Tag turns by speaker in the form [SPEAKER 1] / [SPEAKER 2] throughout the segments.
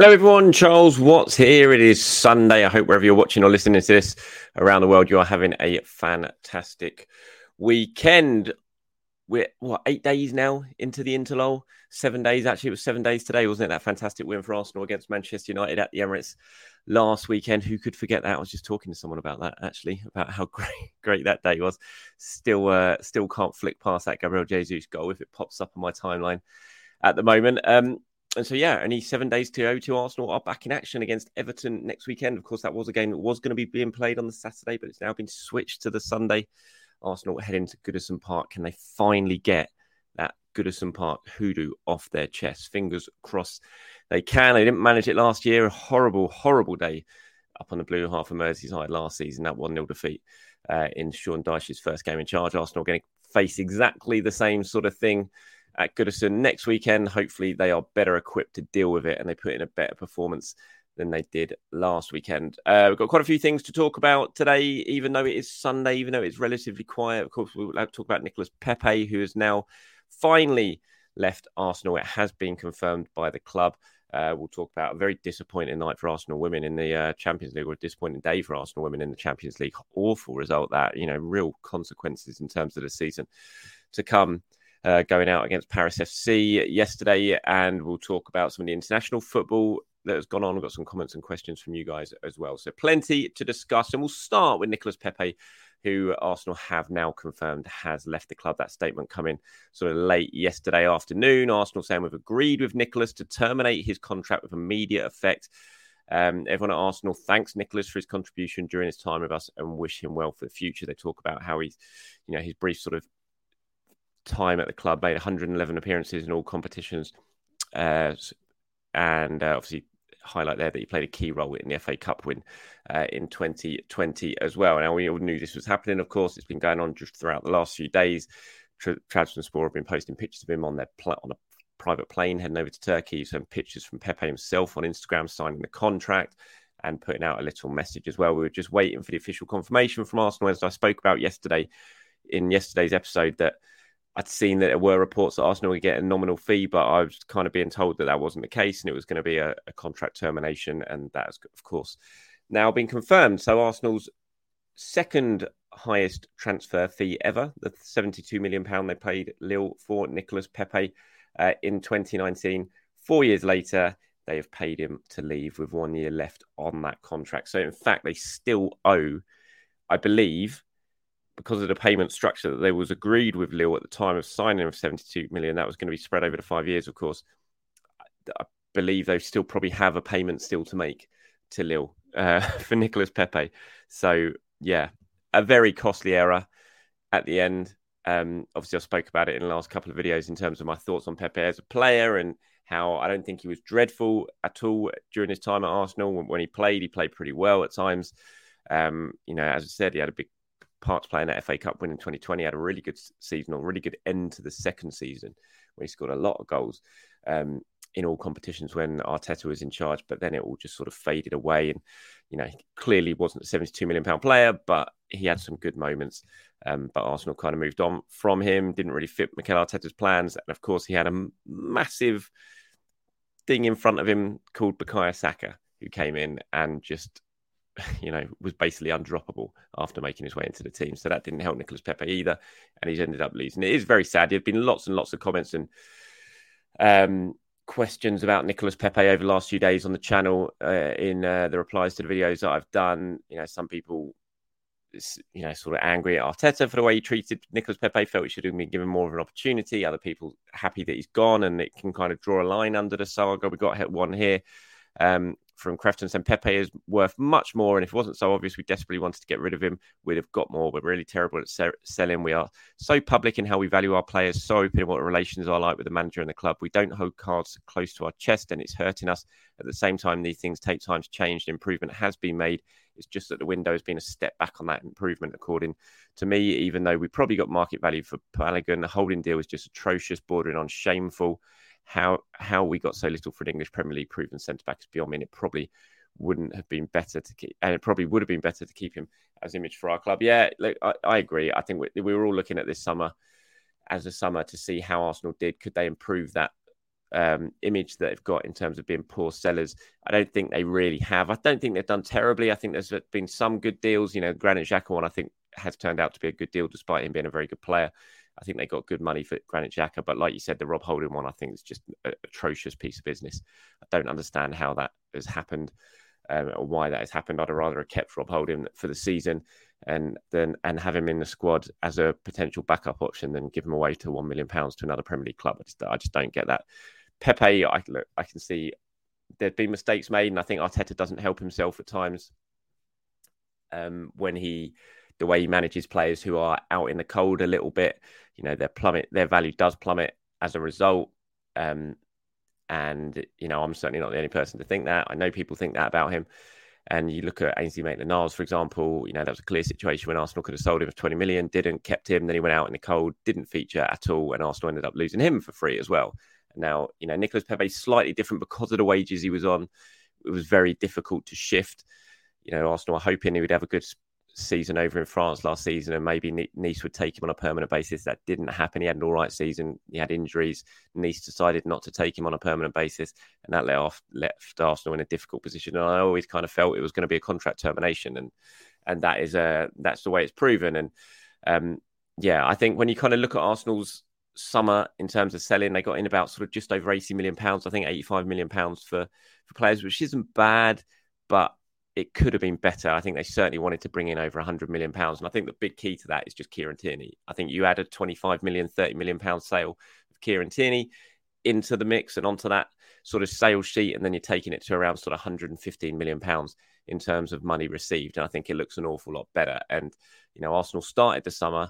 [SPEAKER 1] Hello, everyone. Charles Watts here. It is Sunday. I hope wherever you're watching or listening to this around the world, you are having a fantastic weekend. We're what eight days now into the interlull. Seven days. Actually, it was seven days today, wasn't it? That fantastic win for Arsenal against Manchester United at the Emirates last weekend. Who could forget that? I was just talking to someone about that actually, about how great great that day was. Still, uh, still can't flick past that Gabriel Jesus goal if it pops up on my timeline at the moment. Um, and so, yeah, only seven days to go to Arsenal are back in action against Everton next weekend. Of course, that was a game that was going to be being played on the Saturday, but it's now been switched to the Sunday. Arsenal heading to Goodison Park. Can they finally get that Goodison Park hoodoo off their chest? Fingers crossed they can. They didn't manage it last year. A horrible, horrible day up on the blue half of Merseyside last season. That 1 0 defeat uh, in Sean Dyche's first game in charge. Arsenal going to face exactly the same sort of thing at Goodison next weekend. Hopefully, they are better equipped to deal with it and they put in a better performance than they did last weekend. Uh, we've got quite a few things to talk about today, even though it is Sunday, even though it's relatively quiet. Of course, we'll talk about Nicolas Pepe, who has now finally left Arsenal. It has been confirmed by the club. Uh, we'll talk about a very disappointing night for Arsenal women in the uh, Champions League, or a disappointing day for Arsenal women in the Champions League. Awful result that, you know, real consequences in terms of the season to come uh, going out against Paris FC yesterday. And we'll talk about some of the international football that has gone on. We've got some comments and questions from you guys as well. So plenty to discuss. And we'll start with Nicolas Pepe, who Arsenal have now confirmed has left the club. That statement coming sort of late yesterday afternoon. Arsenal saying we've agreed with Nicolas to terminate his contract with immediate effect. Um, everyone at Arsenal thanks Nicolas for his contribution during his time with us and wish him well for the future. They talk about how he's, you know, his brief sort of time at the club, made 111 appearances in all competitions, uh, and uh, obviously highlight there that he played a key role in the FA Cup win uh, in 2020 as well. Now we all knew this was happening. Of course, it's been going on just throughout the last few days. Tra- Trabzonspor have been posting pictures of him on their pl- on a private plane heading over to Turkey. Some pictures from Pepe himself on Instagram signing the contract and putting out a little message as well. We were just waiting for the official confirmation from Arsenal, as I spoke about yesterday in yesterday's episode, that I'd seen that there were reports that Arsenal would get a nominal fee, but I was kind of being told that that wasn't the case and it was going to be a, a contract termination. And that has, of course, now been confirmed. So Arsenal's second highest transfer fee ever, the 72 million pound they paid Lille for Nicolas Pepe uh, in 2019. Four years later, they have paid him to leave with one year left on that contract. So in fact, they still owe, I believe, because of the payment structure that they was agreed with Lille at the time of signing of 72 million, that was going to be spread over the five years, of course. I believe they still probably have a payment still to make to Lille uh, for Nicolas Pepe. So, yeah, a very costly error at the end. Um, obviously, I spoke about it in the last couple of videos in terms of my thoughts on Pepe as a player and how I don't think he was dreadful at all during his time at Arsenal. When, when he played, he played pretty well at times. Um, you know, as I said, he had a big part to play in that FA Cup win in 2020. He had a really good season, or really good end to the second season, where he scored a lot of goals um, in all competitions when Arteta was in charge. But then it all just sort of faded away, and you know, clearly wasn't a 72 million pound player, but he had some good moments. Um, but Arsenal kind of moved on from him. Didn't really fit Mikel Arteta's plans, and of course, he had a massive thing in front of him called Bukayo Saka, who came in and just you know, was basically undroppable after making his way into the team. So that didn't help Nicolas Pepe either, and he's ended up losing. It is very sad. There've been lots and lots of comments and um, questions about Nicolas Pepe over the last few days on the channel uh, in uh, the replies to the videos that I've done. You know, some people, you know, sort of angry at Arteta for the way he treated Nicolas Pepe, felt he should have been given more of an opportunity. Other people happy that he's gone and it can kind of draw a line under the saga. We got one here. Um, from Crefton and Pepe is worth much more. And if it wasn't so obvious, we desperately wanted to get rid of him, we'd have got more. We're really terrible at se- selling. We are so public in how we value our players, so open in what relations are like with the manager and the club. We don't hold cards close to our chest, and it's hurting us. At the same time, these things take time to change. Improvement has been made. It's just that the window has been a step back on that improvement, according to me. Even though we probably got market value for Balogun, the holding deal was just atrocious, bordering on shameful how how we got so little for an English Premier League proven centre back is beyond me. And it probably wouldn't have been better to keep, and it probably would have been better to keep him as image for our club. Yeah, look, I, I agree. I think we, we, were all looking at this summer as a summer to see how Arsenal did. Could they improve that um, image that they've got in terms of being poor sellers? I don't think they really have. I don't think they've done terribly. I think there's been some good deals. You know, Granit Xhaka one I think has turned out to be a good deal despite him being a very good player. I think they got good money for Granit Xhaka, but like you said, the Rob Holding one, I think is just an atrocious piece of business. I don't understand how that has happened um, or why that has happened. I'd rather have kept Rob Holding for the season and then and have him in the squad as a potential backup option than give him away to one million pounds to another Premier League club. I just, I just don't get that. Pepe, I look, I can see there'd been mistakes made, and I think Arteta doesn't help himself at times um, when he the way he manages players who are out in the cold a little bit. You know, their plummet, their value does plummet as a result. Um, and you know, I'm certainly not the only person to think that. I know people think that about him. And you look at Ainsley Maitland-Niles, for example. You know, that was a clear situation when Arsenal could have sold him for 20 million, didn't, kept him. Then he went out in the cold, didn't feature at all, and Arsenal ended up losing him for free as well. And now, you know, Nicolas Pepe slightly different because of the wages he was on. It was very difficult to shift. You know, Arsenal are hoping he would have a good season over in France last season, and maybe Nice would take him on a permanent basis. That didn't happen. He had an all right season. He had injuries. Nice decided not to take him on a permanent basis, and that let off left Arsenal in a difficult position. And I always kind of felt it was going to be a contract termination, and and that is a that's the way it's proven. And um, yeah, I think when you kind of look at Arsenal's summer in terms of selling, they got in about sort of just over eighty million pounds. I think eighty five million pounds for for players, which isn't bad, but it could have been better. I think they certainly wanted to bring in over 100 million pounds. And I think the big key to that is just Kieran Tierney. I think you add a 25 million, 30 million pound sale of Kieran Tierney into the mix and onto that sort of sales sheet, and then you're taking it to around sort of 115 million pounds in terms of money received. And I think it looks an awful lot better. And, you know, Arsenal started the summer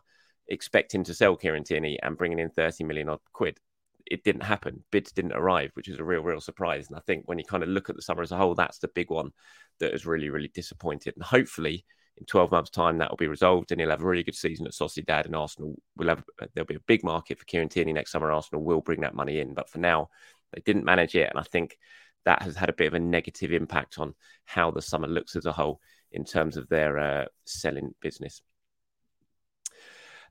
[SPEAKER 1] expecting to sell Kieran Tierney and bringing in 30 million odd quid it didn't happen. Bids didn't arrive, which is a real, real surprise. And I think when you kind of look at the summer as a whole, that's the big one that has really, really disappointed. And hopefully, in 12 months' time, that will be resolved, and he'll have a really good season at Sociedad. And Arsenal will have there'll be a big market for Kieran Tierney next summer. Arsenal will bring that money in, but for now, they didn't manage it, and I think that has had a bit of a negative impact on how the summer looks as a whole in terms of their uh, selling business.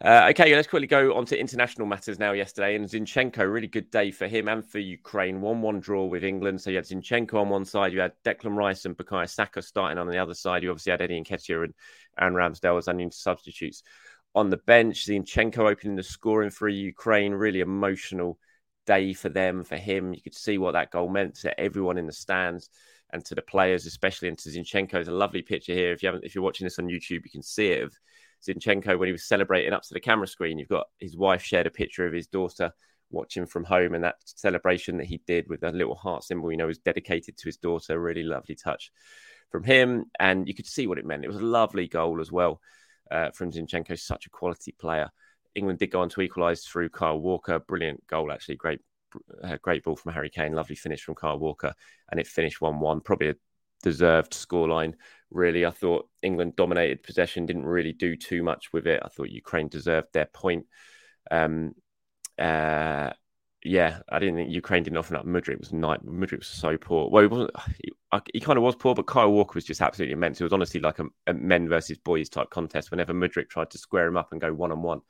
[SPEAKER 1] Uh, okay, let's quickly go on to international matters now. Yesterday, and Zinchenko, really good day for him and for Ukraine. 1 1 draw with England. So you had Zinchenko on one side, you had Declan Rice and Bukayo Saka starting on the other side. You obviously had Eddie Nketiah and Aaron Ramsdale as onion substitutes on the bench. Zinchenko opening the scoring for Ukraine. Really emotional day for them, for him. You could see what that goal meant to everyone in the stands and to the players, especially and to Zinchenko. It's a lovely picture here. If you haven't, if you're watching this on YouTube, you can see it Zinchenko when he was celebrating up to the camera screen. You've got his wife shared a picture of his daughter watching from home, and that celebration that he did with a little heart symbol, you know, was dedicated to his daughter. Really lovely touch from him, and you could see what it meant. It was a lovely goal as well uh, from Zinchenko, such a quality player. England did go on to equalise through Kyle Walker. Brilliant goal, actually. Great, uh, great ball from Harry Kane. Lovely finish from Kyle Walker, and it finished one-one. Probably a deserved scoreline. Really, I thought England dominated possession, didn't really do too much with it. I thought Ukraine deserved their point. Um, uh, yeah, I didn't think Ukraine didn't offer up. Mudryk was night. Mudryk was so poor. Well, he wasn't. He, he, kind of was poor, but Kyle Walker was just absolutely immense. It was honestly like a, a men versus boys type contest. Whenever Mudryk tried to square him up and go one on one,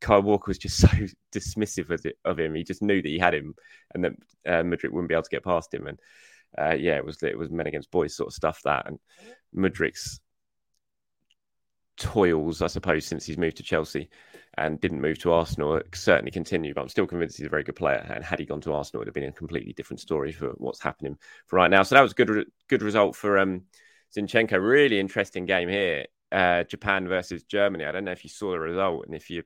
[SPEAKER 1] Kyle Walker was just so dismissive of, it, of him. He just knew that he had him, and that uh, wouldn't be able to get past him. And uh, yeah, it was it was men against boys sort of stuff that. And Mudryk's toils, I suppose, since he's moved to Chelsea and didn't move to Arsenal, certainly continue. But I'm still convinced he's a very good player. And had he gone to Arsenal, it would have been a completely different story for what's happening for right now. So that was a good, good result for um, Zinchenko. Really interesting game here. Uh, Japan versus Germany. I don't know if you saw the result, and if you're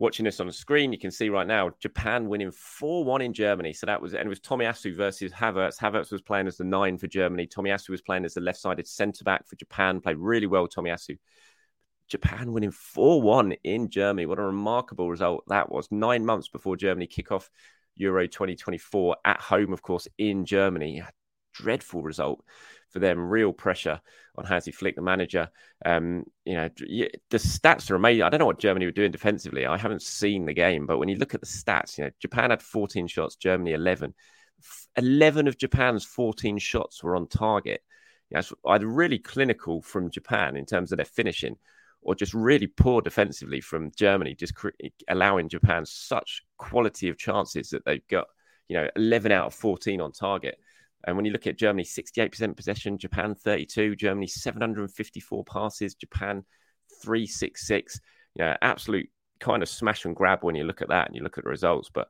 [SPEAKER 1] watching this on the screen, you can see right now Japan winning four one in Germany. So that was and it was Tomiyasu versus Havertz. Havertz was playing as the nine for Germany. Tomiyasu was playing as the left-sided centre back for Japan. Played really well. Tomiyasu Japan winning 4 1 in Germany. What a remarkable result that was. Nine months before Germany kick off Euro 2024 at home, of course, in Germany. Dreadful result for them. Real pressure on Hansi Flick, the manager. Um, you know, the stats are amazing. I don't know what Germany were doing defensively. I haven't seen the game, but when you look at the stats, you know, Japan had 14 shots, Germany 11. 11 of Japan's 14 shots were on target. You know, either really clinical from Japan in terms of their finishing or just really poor defensively from Germany, just cre- allowing Japan such quality of chances that they've got, you know, 11 out of 14 on target. And when you look at Germany, 68% possession, Japan 32, Germany 754 passes, Japan 366. You know, absolute kind of smash and grab when you look at that and you look at the results. But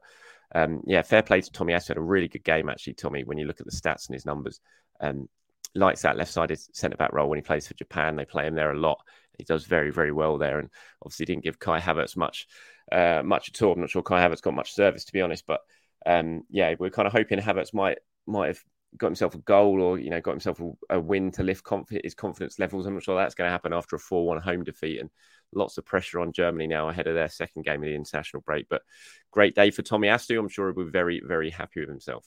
[SPEAKER 1] um, yeah, fair play to Tommy. He had a really good game actually, Tommy. When you look at the stats and his numbers, um, likes that left-sided centre back role when he plays for Japan. They play him there a lot. He does very, very well there, and obviously didn't give Kai Havertz much, uh, much at all. I'm not sure Kai Havertz got much service to be honest, but um, yeah, we're kind of hoping Havertz might might have got himself a goal or you know got himself a, a win to lift conf- his confidence levels. I'm not sure that's going to happen after a 4-1 home defeat and lots of pressure on Germany now ahead of their second game of the international break. But great day for Tomiyasu. I'm sure he'll be very, very happy with himself.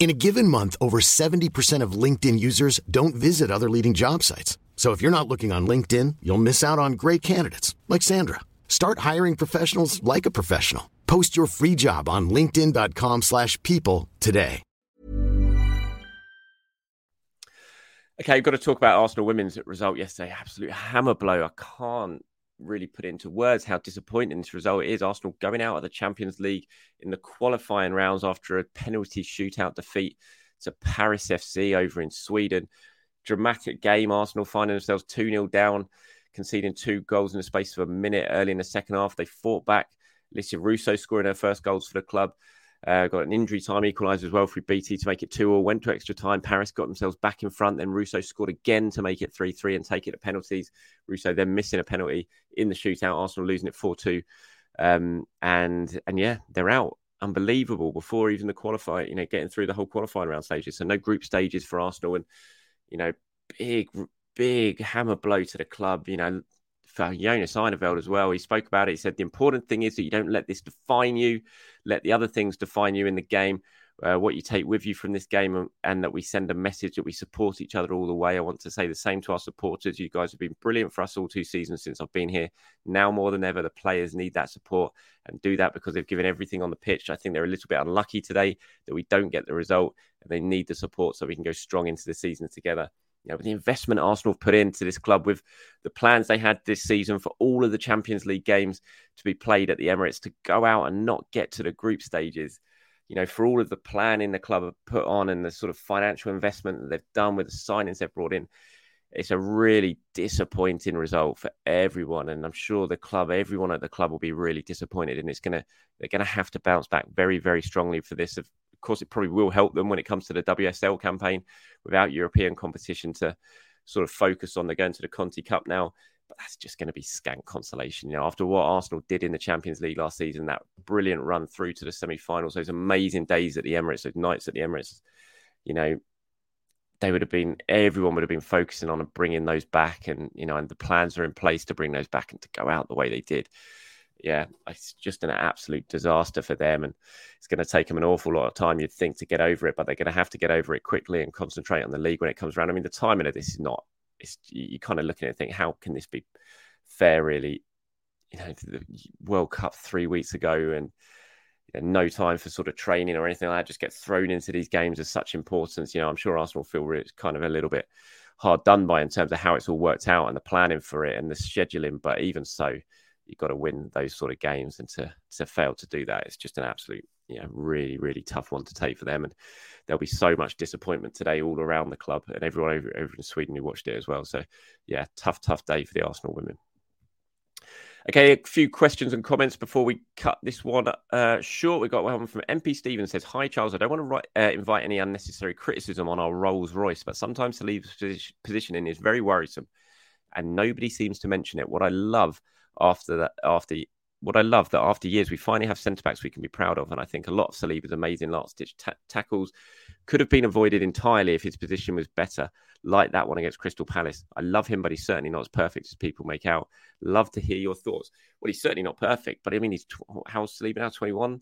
[SPEAKER 2] In a given month, over 70% of LinkedIn users don't visit other leading job sites. So if you're not looking on LinkedIn, you'll miss out on great candidates like Sandra. Start hiring professionals like a professional. Post your free job on linkedin.com/people today.
[SPEAKER 1] Okay, we've got to talk about Arsenal women's result yesterday. Absolute hammer blow. I can't really put into words how disappointing this result is. Arsenal going out of the Champions League in the qualifying rounds after a penalty shootout defeat to Paris FC over in Sweden. Dramatic game. Arsenal finding themselves 2 0 down, conceding two goals in the space of a minute early in the second half. They fought back. Alessia Russo scoring her first goals for the club. Uh, got an injury time equaliser as well for BT to make it 2 or went to extra time. Paris got themselves back in front. Then Russo scored again to make it 3 3 and take it to penalties. Russo then missing a penalty in the shootout. Arsenal losing it 4 2. Um, and and yeah, they're out. Unbelievable before even the qualify, you know, getting through the whole qualifying round stages. So no group stages for Arsenal. And, you know, big, big hammer blow to the club. You know, Jonas Eidevall as well. He spoke about it. He said the important thing is that you don't let this define you, let the other things define you in the game. uh, what you take with you from this game, and, and, that we send a message that we support each other all the way. I want to say the same to our supporters. You guys have been brilliant for us all two seasons since I've been here. Now more than ever, the players need that support and do that because they've given everything on the pitch. I think they're a little bit unlucky today that we don't get the result, and they need the support so we can go strong into the season together. You know, with the investment Arsenal put into this club, with the plans they had this season for all of the Champions League games to be played at the Emirates, to go out and not get to the group stages you know, for all of the planning the club have put on and the sort of financial investment that they've done with the signings they've brought in, it's a really disappointing result for everyone. And I'm sure the club, everyone at the club will be really disappointed. And it's gonna they're gonna have to bounce back very, very strongly for this. Course, it probably will help them when it comes to the WSL campaign without European competition to sort of focus on the going to the Conti Cup now but that's just going to be scant consolation. You know, after what Arsenal did in the Champions League last season, that brilliant run through to the semi-finals, those amazing days at the Emirates, those nights at the Emirates, you know, they would have been everyone would have been focusing on bringing those back, and you know, and the plans are in place to bring those back and to go out the way they did. Yeah, it's just an absolute disaster for them, and it's going to take them an awful lot of time. You'd think to get over it, but they're going to have to get over it quickly and concentrate on the league when it comes around. I mean, the timing of this is not it's you kind of looking at it and think, how can this be fair? Really, you know, the World Cup three weeks ago, and you know, no time for sort of training or anything like that. Just get thrown into these games of such importance. You know, I'm sure Arsenal feel it's kind of a little bit hard done by in terms of how it's all worked out and the planning for it and the scheduling. But even so, you've got to win those sort of games, and to to fail to do that, it's just an absolute, you know, really really tough one to take for them. And there'll be so much disappointment today all around the club and everyone over, over in Sweden who watched it as well. So, yeah, tough, tough day for the Arsenal women. Okay, a few questions and comments before we cut this one uh, short. We've got one from MP Stevens says, Hi, Charles. I don't want to write, uh, invite any unnecessary criticism on our Rolls Royce, but sometimes the leader's positioning is very worrisome and nobody seems to mention it. What I love after that, after what I love that after years we finally have centre backs we can be proud of, and I think a lot of Saliba's amazing last ditch ta- tackles could have been avoided entirely if his position was better, like that one against Crystal Palace. I love him, but he's certainly not as perfect as people make out. Love to hear your thoughts. Well, he's certainly not perfect, but I mean, he's tw- how's Saliba now? Twenty one.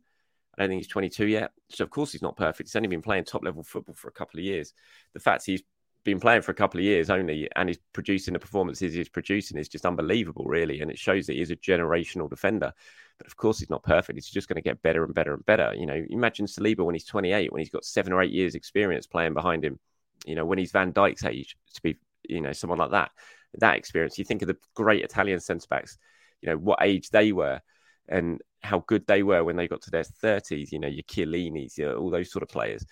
[SPEAKER 1] I don't think he's 22 yet. So, of course, he's not perfect. He's only been playing top level football for a couple of years. The fact he's been playing for a couple of years only and he's producing the performances he's producing is just unbelievable, really. And it shows that he's a generational defender. But of course, he's not perfect. He's just going to get better and better and better. You know, imagine Saliba when he's 28, when he's got seven or eight years' experience playing behind him. You know, when he's Van Dijk's age, to be, you know, someone like that, that experience. You think of the great Italian centre backs, you know, what age they were and how good they were when they got to their 30s, you know, your Chiellinis, all those sort of players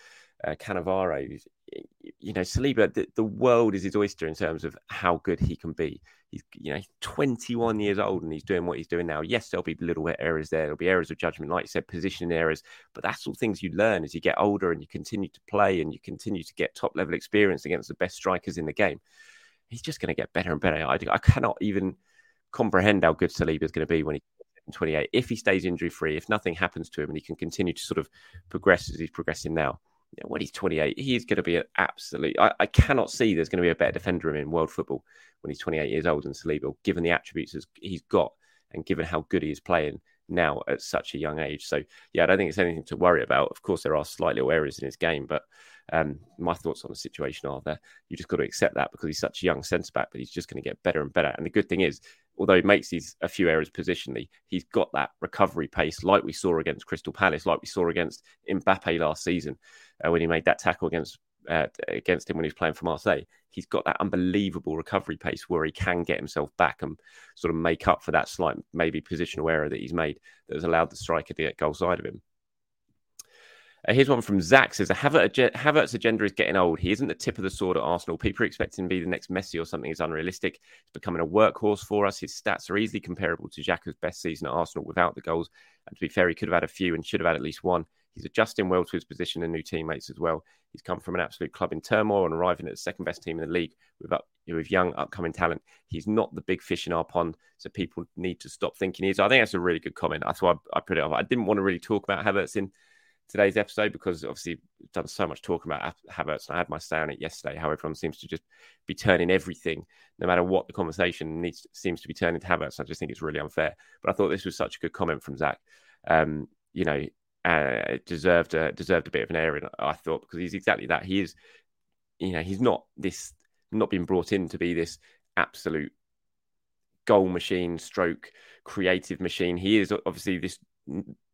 [SPEAKER 1] uh, Cannavaro. You know, Saliba, the, the, world is his oyster in terms of how good he can be. He's, you know, 21 years old and he's doing what he's doing now. Yes, there'll be little errors there. There'll be errors of judgment, like you said, positioning errors. But that's all things you learn as you get older and you continue to play and you continue to get top level experience against the best strikers in the game. He's just going to get better and better. I, I cannot even comprehend how good Saliba is going to be when he's 28. If he stays injury free, if nothing happens to him and he can continue to sort of progress as he's progressing now when he's 28, he's going to be an absolute. I, I, cannot see there's going to be a better defender in world football when he's 28 years old than Saliba, given the attributes he's got and given how good he is playing now at such a young age. So, yeah, I don't think it's anything to worry about. Of course, there are slight little areas in his game, but um, my thoughts on the situation are there. You just got to accept that because he's such a young centre back, but he's just going to get better and better. And the good thing is, although he makes these a few errors positionally, he's got that recovery pace, like we saw against Crystal Palace, like we saw against Mbappe last season uh, when he made that tackle against uh, against him when he was playing for Marseille. He's got that unbelievable recovery pace where he can get himself back and sort of make up for that slight maybe positional error that he's made that has allowed the striker to get goal side of him. Uh, here's one from Zach says Havertz's agenda is getting old. He isn't the tip of the sword at Arsenal. People are expecting him to be the next Messi or something is unrealistic. He's becoming a workhorse for us. His stats are easily comparable to Xhaka's best season at Arsenal without the goals. And to be fair, he could have had a few and should have had at least one. He's adjusting well to his position and new teammates as well. He's come from an absolute club in turmoil and arriving at the second best team in the league with up, with young upcoming talent. He's not the big fish in our pond, so people need to stop thinking he is. I think that's a really good comment. That's why I, I put it off. I didn't want to really talk about Havertz in today's episode because obviously done so much talk about Havertz, and I had my say on it yesterday. How everyone seems to just be turning everything, no matter what the conversation needs, seems to be turning to Havertz. I just think it's really unfair. But I thought this was such a good comment from Zach. Um, you know, uh, deserved a, deserved a bit of an airing. I thought because he's exactly that. He is, you know, he's not this not been brought in to be this absolute goal machine, stroke creative machine. He is obviously this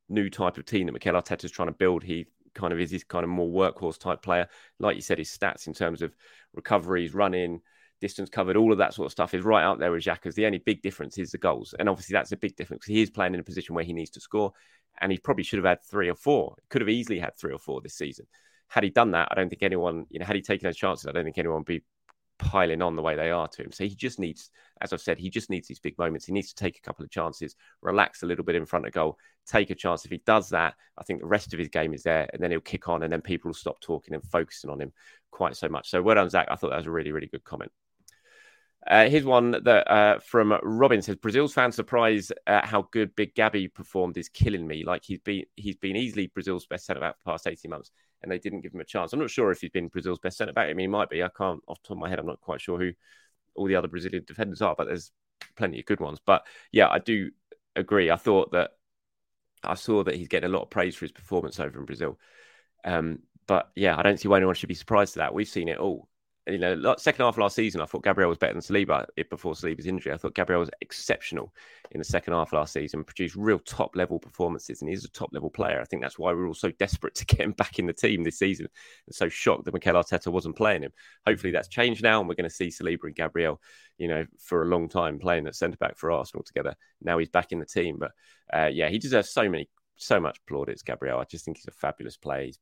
[SPEAKER 1] new type of team that Mikel Arteta is trying to build. He kind of is this kind of more workhorse type player. Like you said, his stats in terms of recoveries, running, distance covered, all of that sort of stuff is right out there with Xhaka's. The only big difference is the goals. And obviously that's a big difference. He is playing in a position where he needs to score. And he probably should have had three or four. Could have easily had three or four this season. Had he done that, I don't think anyone, you know, had he taken those chances, I don't think anyone would be piling on the way they are to him. So he just needs, as I've said, he just needs these big moments. He needs to take a couple of chances, relax a little bit in front of goal, take a chance. If he does that, I think the rest of his game is there, and then he'll kick on, and then people will stop talking and focusing on him quite so much. So well done, Zach. I thought that was a really, really good comment. Uh, here's one that uh, from Robin says Brazil's fan surprise at how good Big Gabby performed is killing me. Like he's been he's been easily Brazil's best centre back for the past 18 months and they didn't give him a chance. I'm not sure if he's been Brazil's best centre back. I mean, he might be. I can't, off the top of my head, I'm not quite sure who all the other Brazilian defenders are, but there's plenty of good ones. But yeah, I do agree. I thought that I saw that he's getting a lot of praise for his performance over in Brazil. Um, but yeah, I don't see why anyone should be surprised at that. We've seen it all you know, second half last season, I thought Gabriel was better than Saliba before Saliba's injury. I thought Gabriel was exceptional in the second half last season, produced real top level performances, and he's a top level player. I think that's why we're all so desperate to get him back in the team this season and so shocked that Mikel Arteta wasn't playing him. Hopefully that's changed now, and we're going to see Saliba and Gabriel, you know, for a long time playing at centre back for Arsenal together. Now he's back in the team, but uh, yeah, he deserves so many so much plaudits, Gabriel. I just think he's a fabulous player. He's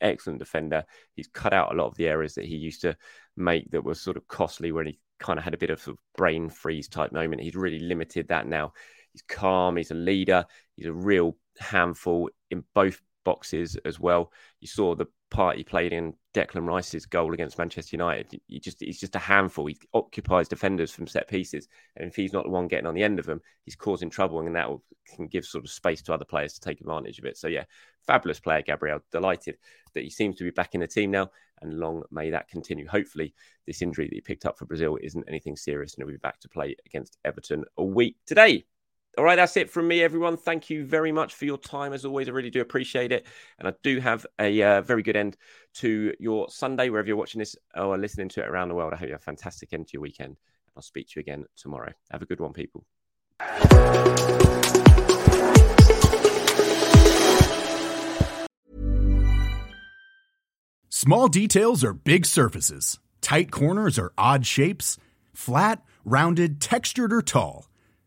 [SPEAKER 1] excellent defender. He's cut out a lot of the errors that he used to make that were sort of costly when he kind of had a bit of, sort of brain freeze type moment. He's really limited that now. He's calm. He's a leader. He's a real handful in both boxes as well. You saw the part he played in Declan Rice's goal against Manchester United. He just he's just a handful. He occupies defenders from set pieces, and if he's not the one getting on the end of them, he's causing trouble, and that can give sort of space to other players to take advantage of it. So yeah, fabulous player, Gabriel. Delighted that he seems to be back in the team now, and long may that continue. Hopefully, this injury that he picked up for Brazil isn't anything serious, and he'll be back to play against Everton a week today. All right, that's it from me, everyone. Thank you very much for your time. As always, I really do appreciate it. And I do have a uh, very good end to your Sunday, wherever you're watching this or listening to it around the world. I hope you have a fantastic end to your weekend. I'll speak to you again tomorrow. Have a good one, people.
[SPEAKER 3] Small details are big surfaces, tight corners are odd shapes, flat, rounded, textured, or tall.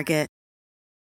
[SPEAKER 4] Target.